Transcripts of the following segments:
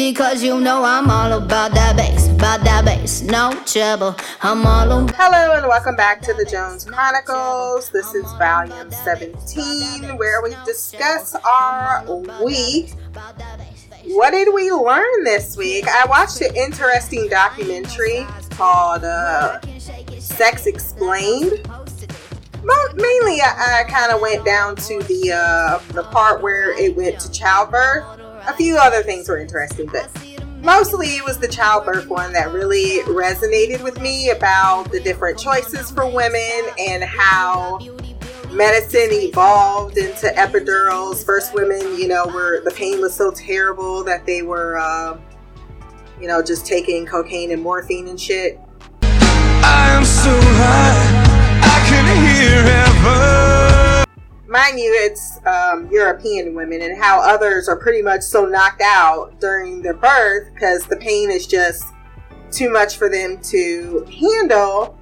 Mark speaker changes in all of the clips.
Speaker 1: Because you know I'm all about that bass, about that bass, no trouble. I'm all on.
Speaker 2: Hello and welcome back to the Jones Chronicles. This is volume 17 where we discuss our week. What did we learn this week? I watched an interesting documentary called uh, Sex Explained. Mo- Mainly, I, I kind of went down to the uh, the part where it went to childbirth. A few other things were interesting, but mostly it was the childbirth one that really resonated with me about the different choices for women and how medicine evolved into epidurals. First, women, you know, were the pain was so terrible that they were, uh, you know, just taking cocaine and morphine and shit.
Speaker 3: I am so high, I can hear heaven.
Speaker 2: Mind you, it's um, European women and how others are pretty much so knocked out during their birth because the pain is just too much for them to handle.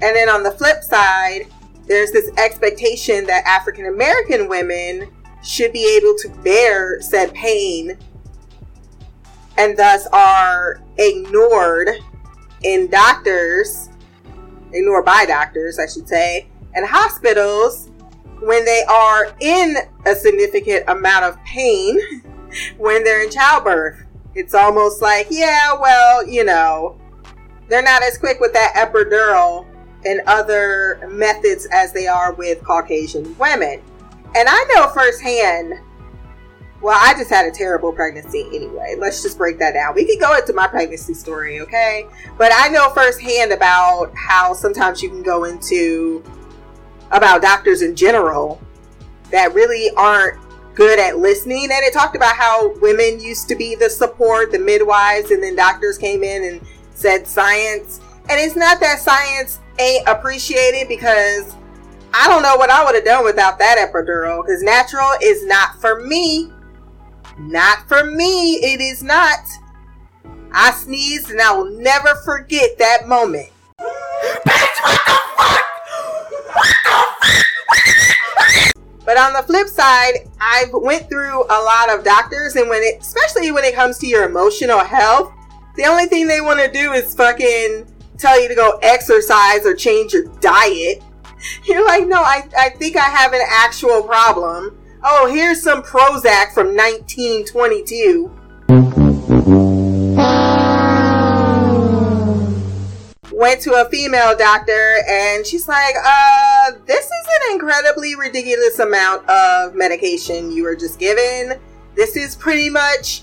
Speaker 2: And then on the flip side, there's this expectation that African American women should be able to bear said pain and thus are ignored in doctors, ignored by doctors, I should say, and hospitals when they are in a significant amount of pain when they're in childbirth. It's almost like, yeah, well, you know, they're not as quick with that epidural and other methods as they are with Caucasian women. And I know firsthand, well, I just had a terrible pregnancy anyway. Let's just break that down. We could go into my pregnancy story, okay? But I know firsthand about how sometimes you can go into about doctors in general that really aren't good at listening. And it talked about how women used to be the support, the midwives, and then doctors came in and said science. And it's not that science ain't appreciated because I don't know what I would have done without that epidural because natural is not for me. Not for me. It is not. I sneezed and I will never forget that moment. But on the flip side, I've went through a lot of doctors, and when it, especially when it comes to your emotional health, the only thing they want to do is fucking tell you to go exercise or change your diet. You're like, no, I, I think I have an actual problem. Oh, here's some Prozac from 1922. Went to a female doctor and she's like, uh, this is an incredibly ridiculous amount of medication you were just given. This is pretty much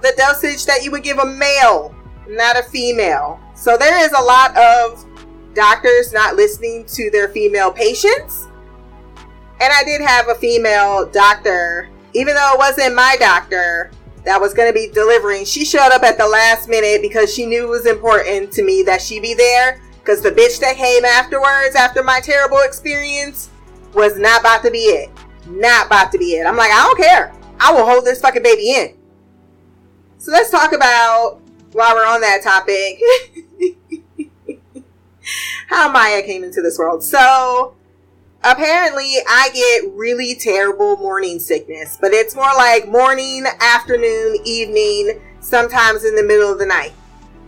Speaker 2: the dosage that you would give a male, not a female. So there is a lot of doctors not listening to their female patients. And I did have a female doctor, even though it wasn't my doctor, that was going to be delivering. She showed up at the last minute because she knew it was important to me that she be there. Because the bitch that came afterwards, after my terrible experience, was not about to be it. Not about to be it. I'm like, I don't care. I will hold this fucking baby in. So let's talk about, while we're on that topic, how Maya came into this world. So, apparently I get really terrible morning sickness, but it's more like morning, afternoon, evening, sometimes in the middle of the night.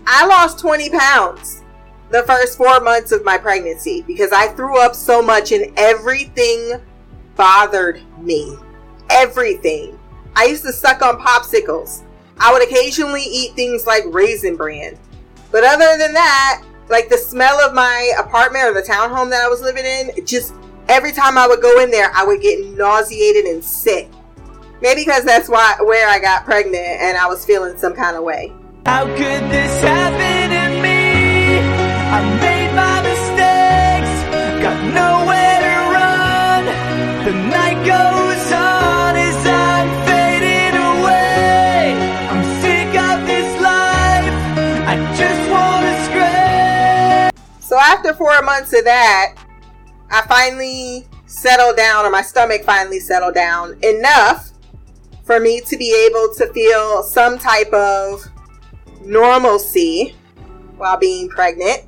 Speaker 2: I lost 20 pounds the first four months of my pregnancy because I threw up so much and everything bothered me. Everything. I used to suck on popsicles. I would occasionally eat things like raisin bran. But other than that, like the smell of my apartment or the townhome that I was living in, it just every time I would go in there, I would get nauseated and sick. Maybe because that's why where I got pregnant and I was feeling some kind of way.
Speaker 3: How could this happen to me? I made my mistakes, got nowhere to run. The night goes on as I'm fading away. I'm sick of this life, I just wanna scream.
Speaker 2: So after four months of that, I finally settled down, or my stomach finally settled down enough for me to be able to feel some type of normalcy while being pregnant.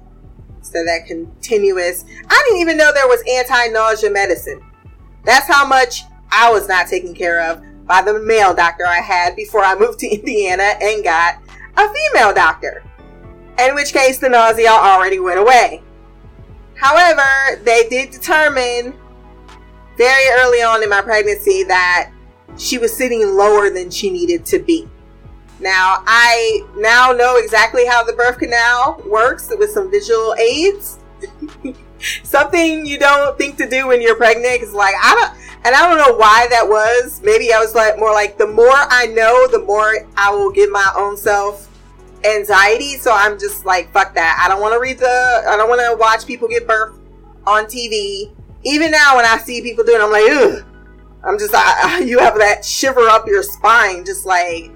Speaker 2: So that continuous. I didn't even know there was anti nausea medicine. That's how much I was not taken care of. by the male doctor I had before I moved to Indiana and got a female doctor. In which case, the nausea already went away. However, they did determine very early on in my pregnancy that she was sitting lower than she needed to be. Now, I now know exactly how the birth canal works with some visual aids. Something you don't think to do when you're pregnant is like, I don't, and I don't know why that was. Maybe I was like more like the more I know, the more I will give my own self anxiety. So I'm just like, fuck that. I don't want to read the, I don't want to watch people get birth on TV. Even now, when I see people doing, it, I'm like, ugh. I'm just, I, you have that shiver up your spine, just like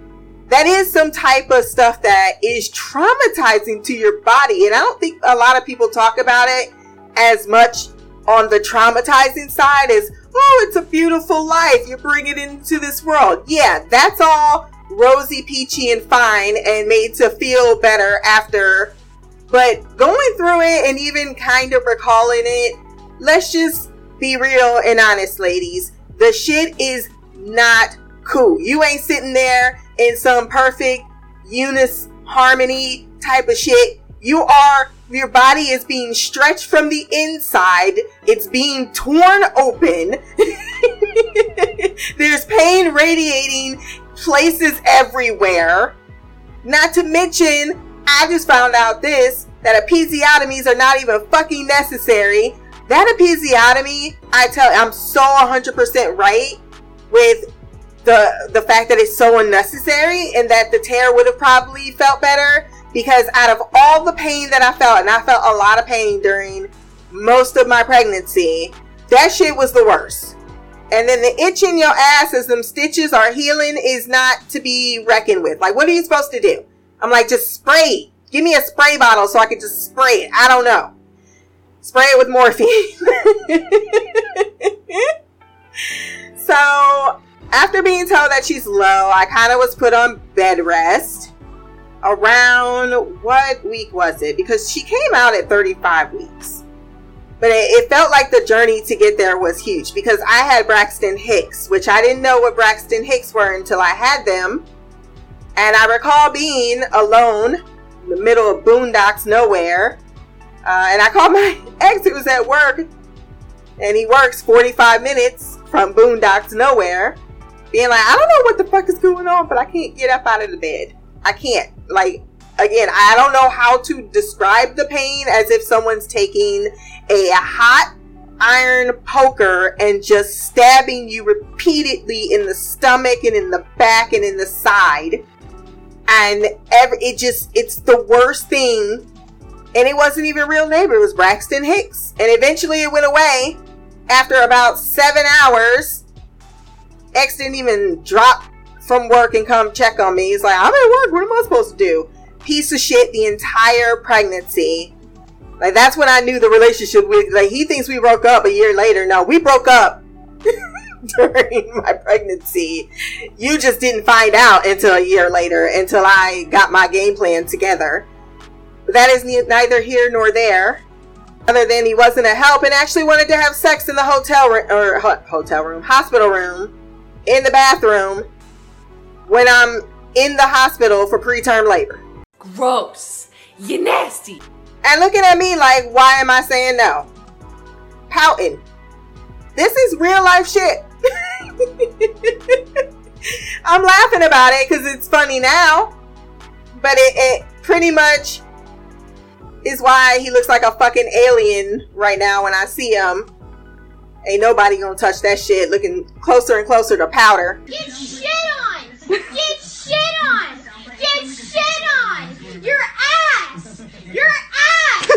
Speaker 2: that is some type of stuff that is traumatizing to your body. And I don't think a lot of people talk about it as much on the traumatizing side as, oh, it's a beautiful life. You bring it into this world. Yeah, that's all rosy, peachy, and fine and made to feel better after. But going through it and even kind of recalling it, let's just be real and honest, ladies. The shit is not cool. You ain't sitting there in some perfect unis harmony type of shit. You are your body is being stretched from the inside. It's being torn open. There's pain radiating places everywhere. Not to mention, I just found out this that episiotomies are not even fucking necessary. That episiotomy, I tell I'm so 100% right with the the fact that it's so unnecessary and that the tear would have probably felt better because out of all the pain that I felt and I felt a lot of pain during most of my pregnancy that shit was the worst and then the itch in your ass as them stitches are healing is not to be reckoned with. Like what are you supposed to do? I'm like just spray give me a spray bottle so I can just spray it. I don't know. Spray it with morphine. So after being told that she's low, I kind of was put on bed rest around what week was it? Because she came out at 35 weeks. But it, it, felt like the journey to get there was huge because I had Braxton Hicks, which I didn't know what Braxton Hicks were until I had them. And I recall being alone in the middle of boondocks nowhere. Uh, and I called my ex who was at work, and he works 45 minutes from boondocks nowhere being like, I don't know what the fuck is going on, but I can't get up out of the bed. I can't. Like, again, I don't know how to describe the pain as if someone's taking a hot iron poker and just stabbing you repeatedly in the stomach and in the back and in the side. And every, it just, it's the worst thing. And it wasn't even real neighbor, it was Braxton Hicks. And eventually it went away after about seven hours X didn't even drop from work and come check on me. He's like, I'm at work. What am I supposed to do? Piece of shit the entire pregnancy. Like that's when I knew the relationship with like he thinks we broke up a year later. No, we broke up during my pregnancy. You just didn't find out until a year later, until I got my game plan together. But that is neither here nor there. Other than he wasn't a help and actually wanted to have sex in the hotel room or hotel room, hospital room in the bathroom when I'm in the hospital for preterm labor.
Speaker 4: Gross. You nasty.
Speaker 2: And looking at me like, why am I saying no? Pouting. This is real life shit. I'm laughing about it because it's funny now. But it, it pretty much is why he looks like a fucking alien right now when I see him. Ain't nobody gonna touch that shit. Looking closer and closer to powder.
Speaker 5: Get shit on! Get shit on! Get shit on! Your ass! Your ass!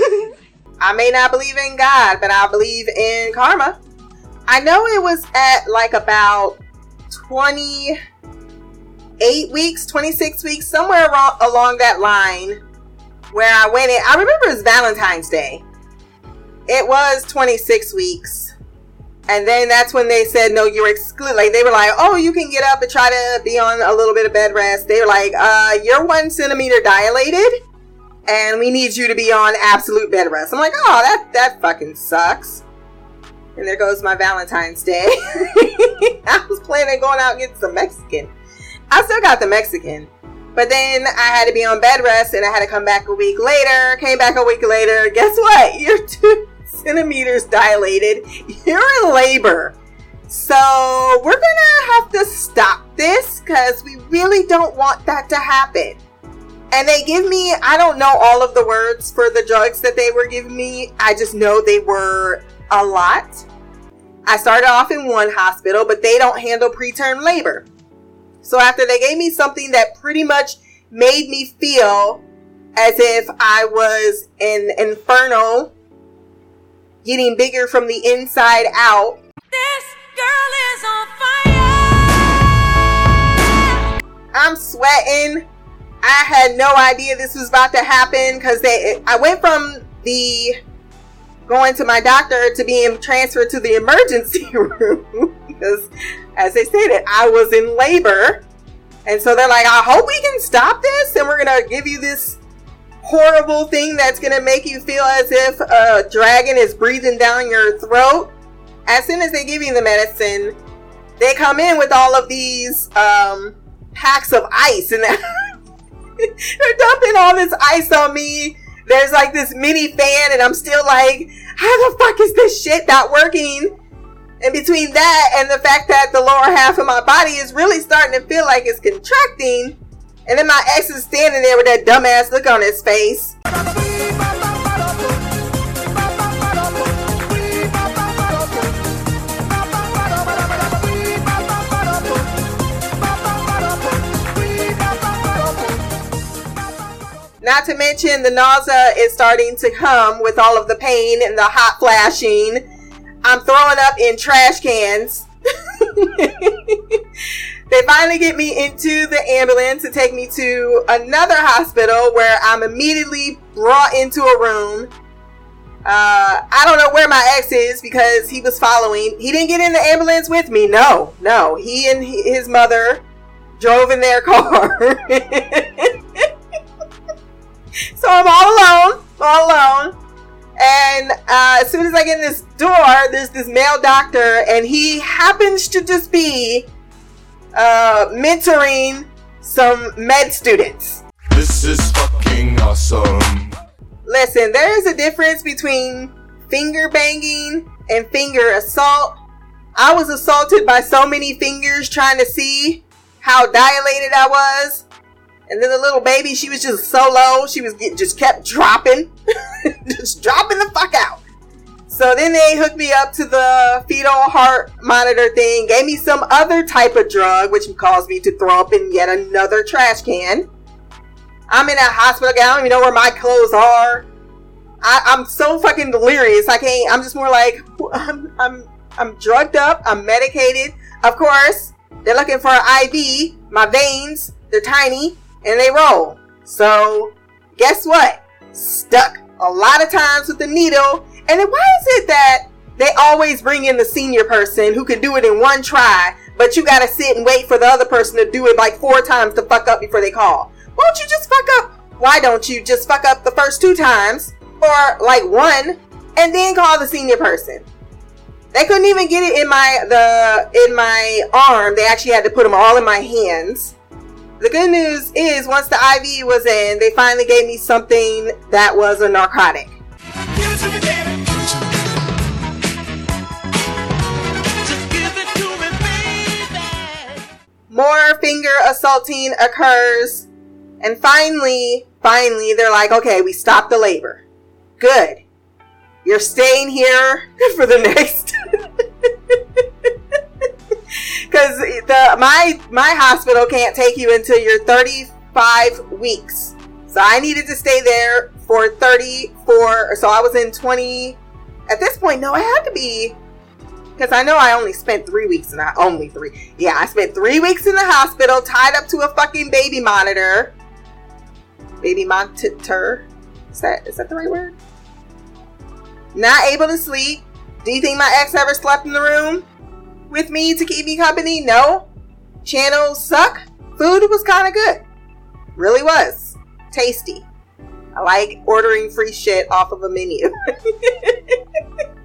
Speaker 2: I may not believe in God, but I believe in karma. I know it was at like about 28 weeks, 26 weeks, somewhere along that line where I went in. I remember it was Valentine's Day. It was 26 weeks and then that's when they said, no, you're excluded. Like they were like, oh, you can get up and try to be on a little bit of bed rest. They were like, uh, you're one centimeter dilated and we need you to be on absolute bed rest. I'm like, oh, that, that fucking sucks. And there goes my Valentine's Day. I was planning on going out and get some Mexican. I still got the Mexican. But then I had to be on bed rest and I had to come back a week later. Came back a week later. Guess what? You're two centimeters dilated. You're in labor. So we're gonna have to stop this because we really don't want that to happen. And they give me, I don't know all of the words for the drugs that they were giving me. I just know they were a lot. I started off in one hospital, but they don't handle preterm labor. So after they gave me something that pretty much made me feel as if I was an inferno getting bigger from the inside out.
Speaker 3: This girl is on fire.
Speaker 2: I'm sweating. I had no idea this was about to happen because they I went from the going to my doctor to being transferred to the emergency room because as they stated, I was in labor. And so they're like, I hope we can stop this and we're gonna give you this horrible thing that's gonna make you feel as if a dragon is breathing down your throat. As soon as they give you the medicine, they come in with all of these um, packs of ice and they're dumping all this ice on me. There's like this mini fan, and I'm still like, how the fuck is this shit not working? And between that and the fact that the lower half of my body is really starting to feel like it's contracting, and then my ex is standing there with that dumbass look on his face. Not to mention the nausea is starting to come with all of the pain and the hot flashing. I'm throwing up in trash cans. they finally get me into the ambulance to take me to another hospital where I'm immediately brought into a room. Uh, I don't know where my ex is because he was following. He didn't get in the ambulance with me. No, no. He and his mother drove in their car. so I'm all alone, all alone. And uh, as soon as I get in this door, there's this male doctor, and he happens to just be uh, mentoring some med students.
Speaker 6: This is fucking awesome.
Speaker 2: Listen, there is a difference between finger banging and finger assault. I was assaulted by so many fingers trying to see how dilated I was. And then the little baby, she was just so low, she was get, just kept dropping, just dropping the fuck out. So then they hooked me up to the fetal heart monitor thing, gave me some other type of drug, which caused me to throw up in yet another trash can. I'm in a hospital. I don't even know where my clothes are. I, I'm so fucking delirious. I can't. I'm just more like I'm. I'm. I'm drugged up. I'm medicated. Of course, they're looking for an IV. My veins. They're tiny and they roll. So, guess what? Stuck a lot of times with the needle. And then why is it that they always bring in the senior person who can do it in one try, but you gotta sit and wait for the other person to do it like four times to fuck up before they call? Won't you just fuck up? Why don't you just fuck up the first two times, or like one, and then call the senior person? They couldn't even get it in my the in my arm. They actually had to put them all in my hands. The good news is, once the IV was in, they finally gave me something that was a narcotic. More finger assaulting occurs, and finally, finally, they're like, okay, we stopped the labor. Good. You're staying here for the next. Because the my my hospital can't take you until you're 35 weeks. So I needed to stay there for 34. So I was in 20. At this point, no, I had to be because I know I only spent three weeks and I only three. Yeah, I spent three weeks in the hospital, tied up to a fucking baby monitor. Baby monitor. Is that is that the right word? Not able to sleep. Do you think my ex ever slept in the room with me to keep me company? No. Channels suck. Food was kind of good. Really was. Tasty. I like ordering free shit off of a menu.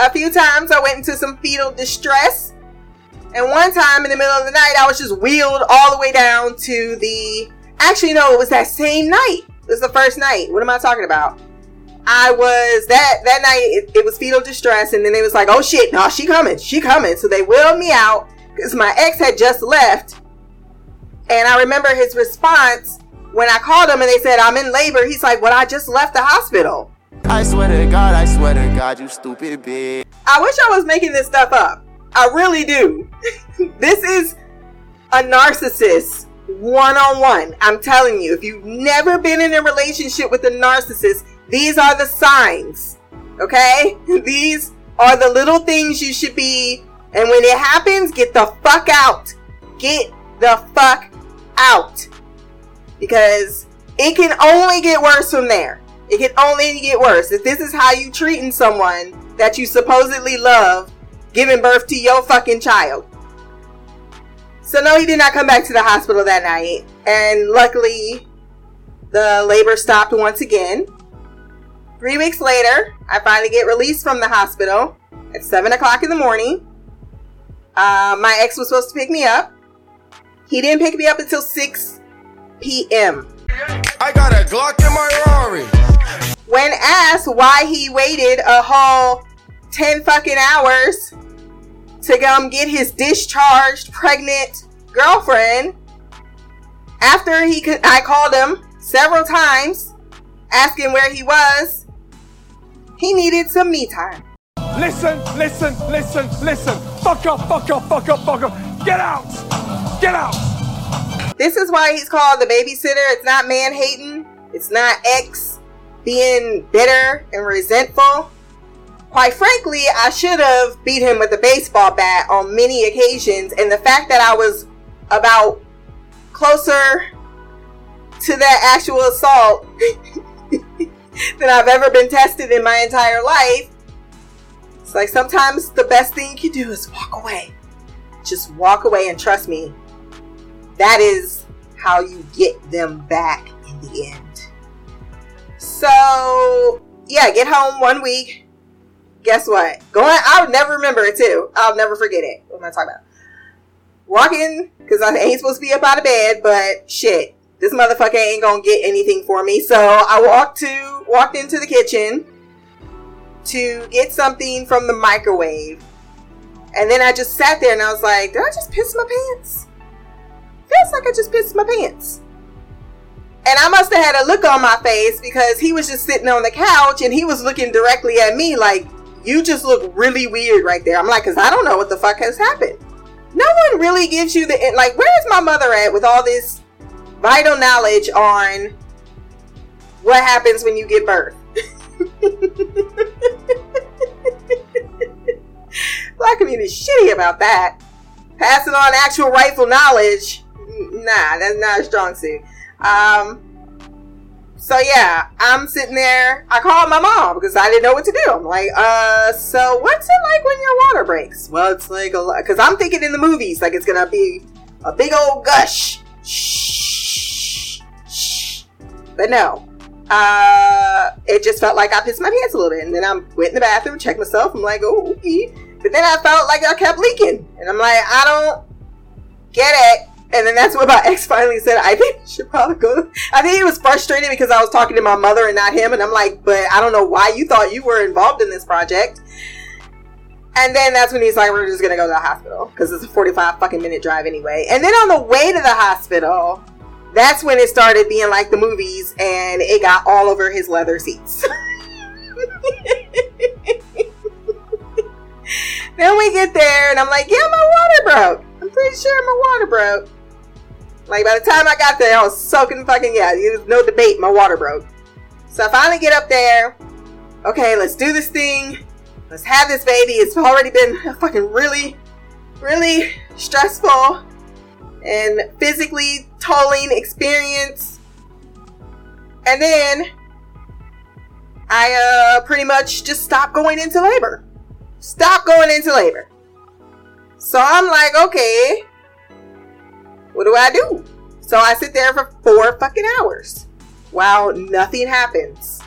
Speaker 2: a few times I went into some fetal distress. And one time in the middle of the night, I was just wheeled all the way down to the. Actually, no, it was that same night. It was the first night. What am I talking about? I was that that night. It, it was fetal distress, and then they was like, "Oh shit, no, she coming, she coming." So they wheeled me out because my ex had just left, and I remember his response when I called him and they said I'm in labor. He's like, "Well, I just left the hospital."
Speaker 7: I swear to God, I swear to God, you stupid bitch.
Speaker 2: I wish I was making this stuff up. I really do. this is a narcissist one on one. I'm telling you, if you've never been in a relationship with a narcissist, these are the signs. Okay? These are the little things you should be. And when it happens, get the fuck out. Get the fuck out. Because it can only get worse from there. It can only get worse. If this is how you treating someone that you supposedly love, giving birth to your fucking child. So no, he did not come back to the hospital that night. And luckily, the labor stopped once again. Three weeks later, I finally get released from the hospital at 7 o'clock in the morning. Uh, my ex was supposed to pick me up. He didn't pick me up until 6 p.m.
Speaker 6: I got a Glock in my Rari.
Speaker 2: When asked why he waited a whole 10 fucking hours to come get his discharged pregnant girlfriend, after he could, I called him several times asking where he was, he needed some me time.
Speaker 3: Listen, listen, listen, listen. Fuck up, fuck up, fuck up, fuck up. Get out! Get out!
Speaker 2: This is why he's called the babysitter. It's not man hating. It's not ex being bitter and resentful. Quite frankly, I should have beat him with a baseball bat on many occasions, and the fact that I was about closer to that actual assault than I've ever been tested in my entire life. It's like sometimes the best thing you can do is walk away. Just walk away and trust me. That is how you get them back in the end. So, yeah, get home one week. Guess what? Going, I'll never remember it too. I'll never forget it. What am I talking about? Walking, because I ain't supposed to be up out of bed, but shit, this motherfucker ain't gonna get anything for me. So I walked to, walked into the kitchen to get something from the microwave. And then I just sat there and I was like, did I just piss my pants? Feels like I just pissed my pants. And I must have had a look on my face because he was just sitting on the couch and he was looking directly at me like, you just look really weird right there. I'm like, because I don't know what the fuck has happened. No one really gives you the, like, where is my mother at with all this vital knowledge on what happens when you give birth? Black community shitty about that. Passing on actual rightful knowledge, nah, that's not a strong suit. Um, so yeah, I'm sitting there. I called my mom because I didn't know what to do. I'm like, uh, so what's it like when your water breaks? Well, it's like a lot because I'm thinking in the movies like it's gonna be a big old gush. Shh, shh. But no, uh, it just felt like I pissed my pants a little bit, and then I went in the bathroom, checked myself. I'm like, oh, okay. But then I felt like I kept leaking, and I'm like, I don't get it. And then that's when my ex finally said, I think you should probably go. I think he was frustrated because I was talking to my mother and not him. And I'm like, but I don't know why you thought you were involved in this project. And then that's when he's like, we're just going to go to the hospital because it's a 45 fucking minute drive anyway. And then on the way to the hospital, that's when it started being like the movies and it got all over his leather seats. then we get there and I'm like, yeah, my water broke. I'm pretty sure my water broke. Like by the time I got there, I was soaking fucking yeah. There's no debate. My water broke. So I finally get up there. Okay, let's do this thing. Let's have this baby. It's already been fucking really, really stressful and physically tolling experience. And then I uh, pretty much just stopped going into labor. Stop going into labor. So I'm like, okay, what do I do? So I sit there for four fucking hours while nothing happens.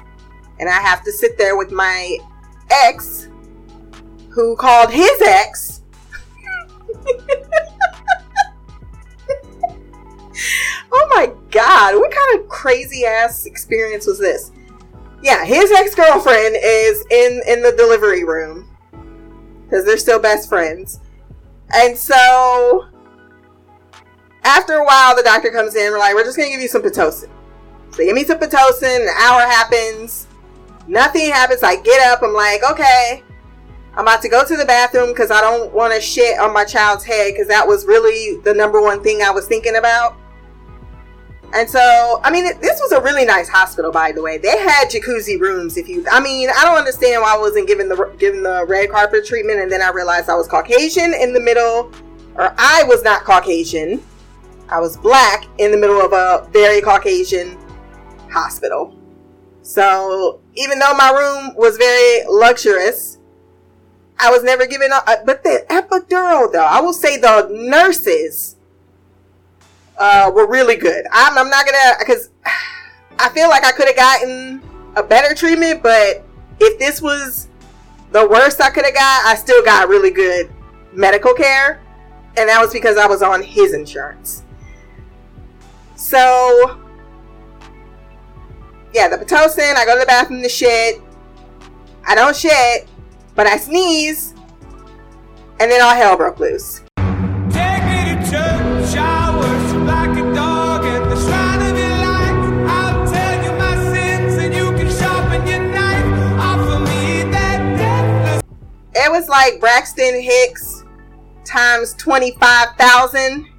Speaker 2: And I have to sit there with my ex who called his ex. oh my god, what kind of crazy ass experience was this? Yeah, his ex girlfriend is in in the delivery room because they're still best friends, and so after a while, the doctor comes in. We're like, we're just gonna give you some pitocin. So they give me some pitocin. An hour happens. Nothing happens. I get up. I'm like, okay. I'm about to go to the bathroom because I don't want to shit on my child's head because that was really the number one thing I was thinking about. And so, I mean, this was a really nice hospital, by the way. They had jacuzzi rooms. If you, I mean, I don't understand why I wasn't given the given the red carpet treatment, and then I realized I was Caucasian in the middle, or I was not Caucasian. I was black in the middle of a very Caucasian hospital. So even though my room was very luxurious, I was never given a, but the epidural though, I will say the nurses uh, were really good. I'm, I'm not gonna, because I feel like I could have gotten a better treatment, but if this was the worst I could have got, I still got really good medical care. And that was because I was on his insurance. So, yeah, the Pitocin, I go to the bathroom to shit. I don't shit, but I sneeze. And then all hell broke loose.
Speaker 3: Take me to church, I like a dog at the shrine of your life. I'll tell you my sins and you can sharpen your knife. Offer me that deathless
Speaker 2: It was like Braxton Hicks times 25,000.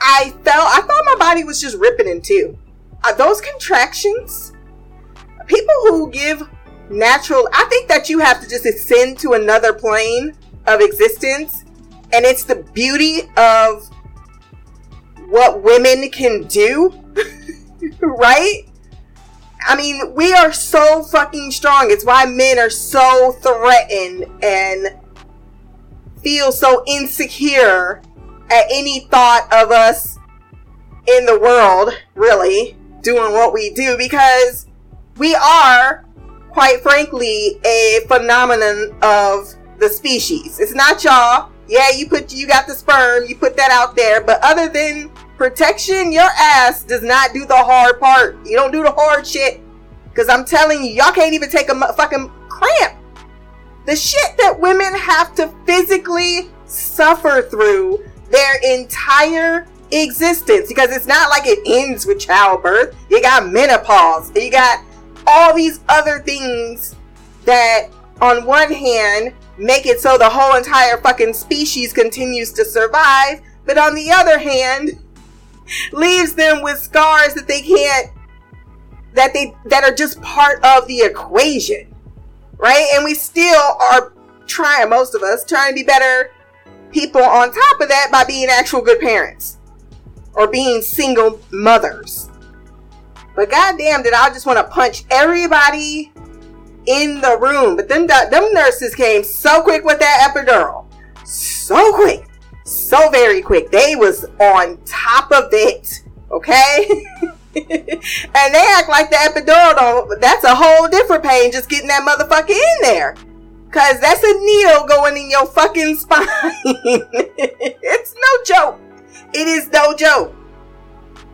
Speaker 2: I felt, I thought my body was just ripping in two. Uh, those contractions, people who give natural, I think that you have to just ascend to another plane of existence. And it's the beauty of what women can do, right? I mean, we are so fucking strong. It's why men are so threatened and feel so insecure at any thought of us in the world, really, doing what we do because we are, quite frankly, a phenomenon of the species. It's not y'all. Yeah, you put you got the sperm, you put that out there, but other than protection, your ass does not do the hard part. You don't do the hard shit. Cause I'm telling you, y'all can't even take a fucking cramp. The shit that women have to physically suffer through their entire existence because it's not like it ends with childbirth. You got menopause. You got all these other things that, on one hand, make it so the whole entire fucking species continues to survive, but on the other hand, leaves them with scars that they can't that they that are just part of the equation. Right? And we still are trying most of us trying to be better people on top of that by being actual good parents or being single mothers. But goddamn, did I just want to punch everybody in the room? But them them nurses came so quick with that epidural, so quick, so very quick. They was on top of it, okay. and they act like the epidural don't. That's a whole different pain just getting that motherfucker in there. Cause that's a needle going in your fucking spine. it's no joke. It is no joke.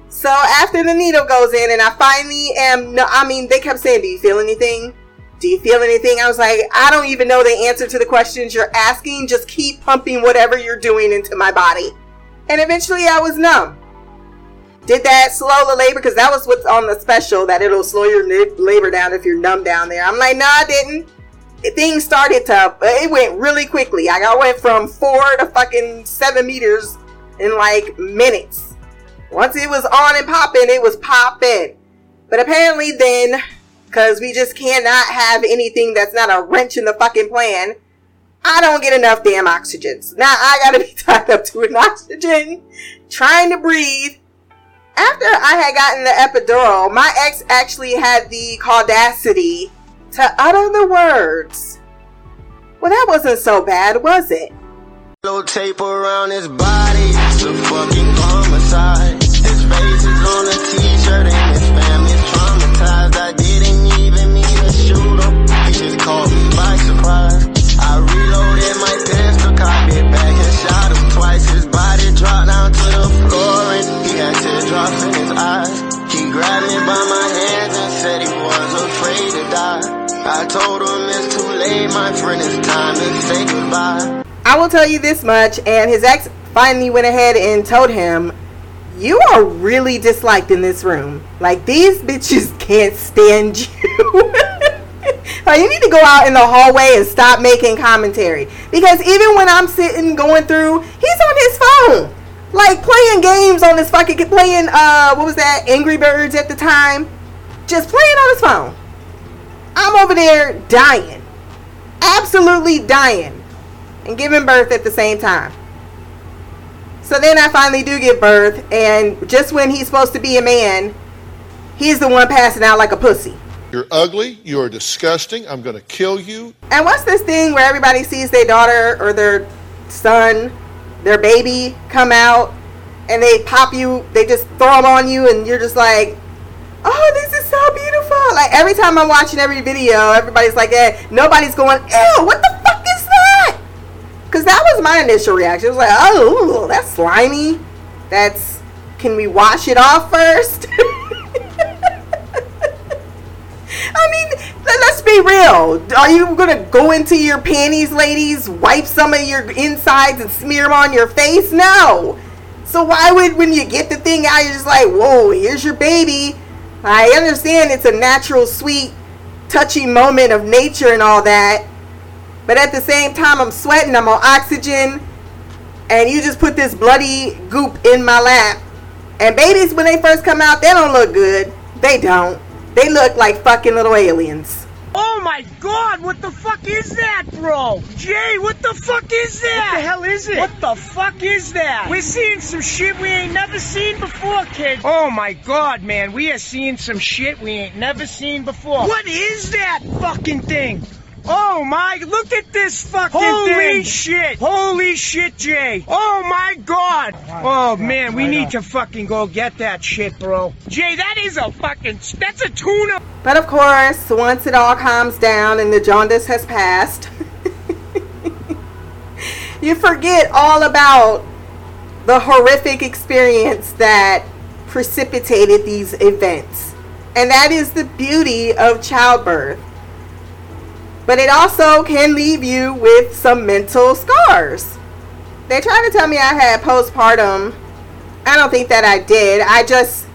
Speaker 2: So after the needle goes in and I finally am, no, I mean, they kept saying, do you feel anything? Do you feel anything? I was like, I don't even know the answer to the questions you're asking. Just keep pumping whatever you're doing into my body. And eventually I was numb. Did that slow the labor? Because that was what's on the special, that it'll slow your labor down if you're numb down there. I'm like, no, I didn't things started to uh, it went really quickly. I got went from four to fucking seven meters in like minutes. Once it was on and popping, it was popping. But apparently then, cause we just cannot have anything that's not a wrench in the fucking plan, I don't get enough damn oxygens. Now I gotta be tied up to an oxygen, trying to breathe. After I had gotten the epidural, my ex actually had the audacity to utter the words. Well, that wasn't so bad, was it?
Speaker 7: Little tape around his body,
Speaker 2: tell you this much, and his ex finally went ahead and told him, You are really disliked in this room. Like, these bitches can't stand you. like, you need to go out in the hallway and stop making commentary. Because even when I'm sitting going through, he's on his phone. Like, playing games on his fucking, playing, uh, what was that, Angry Birds at the time. Just playing on his phone. I'm over there dying. Absolutely dying and giving birth at the same time. So then I finally do give birth, and just when he's supposed to be a man, he's the one passing out like a pussy.
Speaker 8: You're ugly. You are disgusting. I'm going to kill you.
Speaker 2: And what's this thing where everybody sees their daughter or their son, their baby come out, and they pop you, they just throw them on you, and you're just like, oh, this is so beautiful. Like every time I'm watching every video, everybody's like, eh, nobody's going, ew, what the fuck is that? Because that was my initial reaction. It was like, oh, that's slimy. That's, can we wash it off first? I mean, let- let's be real. Are you gonna go into your panties, ladies, wipe some of your insides and smear them on your face? No. So why would when you get the thing out, you're just like, whoa, here's your baby. I understand it's a natural, sweet, touchy moment of nature and all that. But at the same time, I'm sweating, I'm on oxygen, and you just put this bloody goop in my lap. And babies, when they first come out, they don't look good. They don't. They look like fucking little aliens.
Speaker 9: Oh my god, what the fuck is that, bro? Jay, what the fuck is that? What the hell is it? What the fuck is that? We're seeing some shit we ain't never seen before, kid. Oh my god, man, we are seeing some shit we ain't never seen before. What is that fucking thing? Oh my, look at this fucking Holy thing. Holy shit. Holy shit, Jay. Oh my god. Oh man, we need to fucking go get that shit, bro. Jay, that is a fucking, that's a tuna.
Speaker 2: But of course, once it all calms down and the jaundice has passed, you forget all about the horrific experience that precipitated these events. And that is the beauty of childbirth. But it also can leave you with some mental scars. They tried to tell me I had postpartum. I don't think that I did. I just,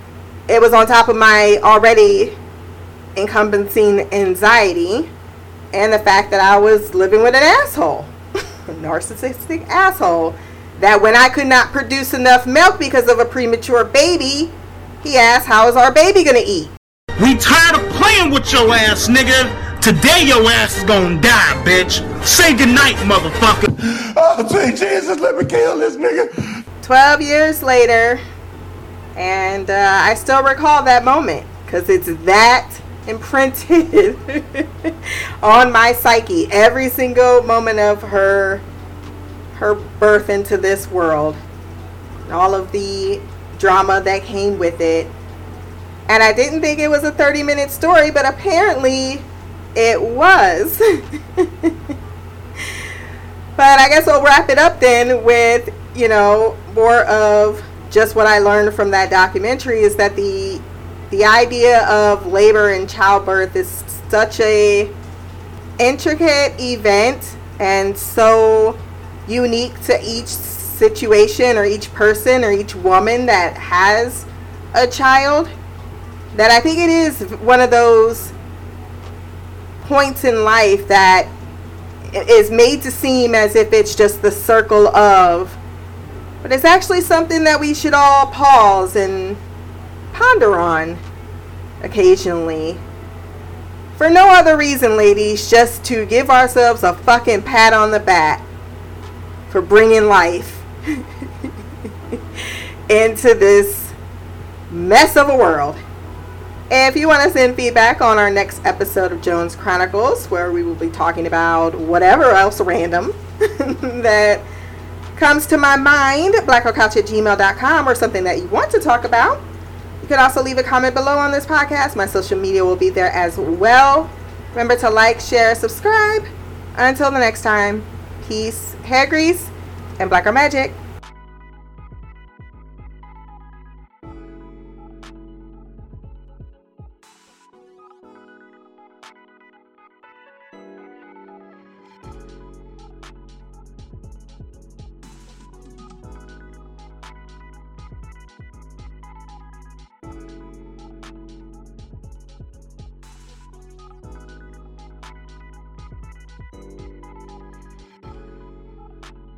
Speaker 2: it was on top of my already encompassing anxiety and the fact that I was living with an asshole, a narcissistic asshole, that when I could not produce enough milk because of a premature baby, he asked, How is our baby gonna eat?
Speaker 10: We tired of playing with your ass, nigga. Today your ass is gonna die, bitch. Say goodnight, motherfucker.
Speaker 6: Oh, sweet Jesus, let me kill this nigga.
Speaker 2: 12 years later, and uh, I still recall that moment because it's that imprinted on my psyche. Every single moment of her her birth into this world, all of the drama that came with it. And I didn't think it was a 30 minute story, but apparently it was. but I guess we'll wrap it up then with, you know, more of just what I learned from that documentary is that the the idea of labor and childbirth is such a intricate event and so unique to each situation or each person or each woman that has a child that I think it is one of those points in life that is made to seem as if it's just the circle of but it's actually something that we should all pause and ponder on occasionally. For no other reason, ladies, just to give ourselves a fucking pat on the back for bringing life into this mess of a world. If you want to send feedback on our next episode of Jones Chronicles, where we will be talking about whatever else random that comes to my mind, blackoutcouch at gmail.com, or something that you want to talk about, you can also leave a comment below on this podcast. My social media will be there as well. Remember to like, share, subscribe. Until the next time, peace, hair grease, and black or magic.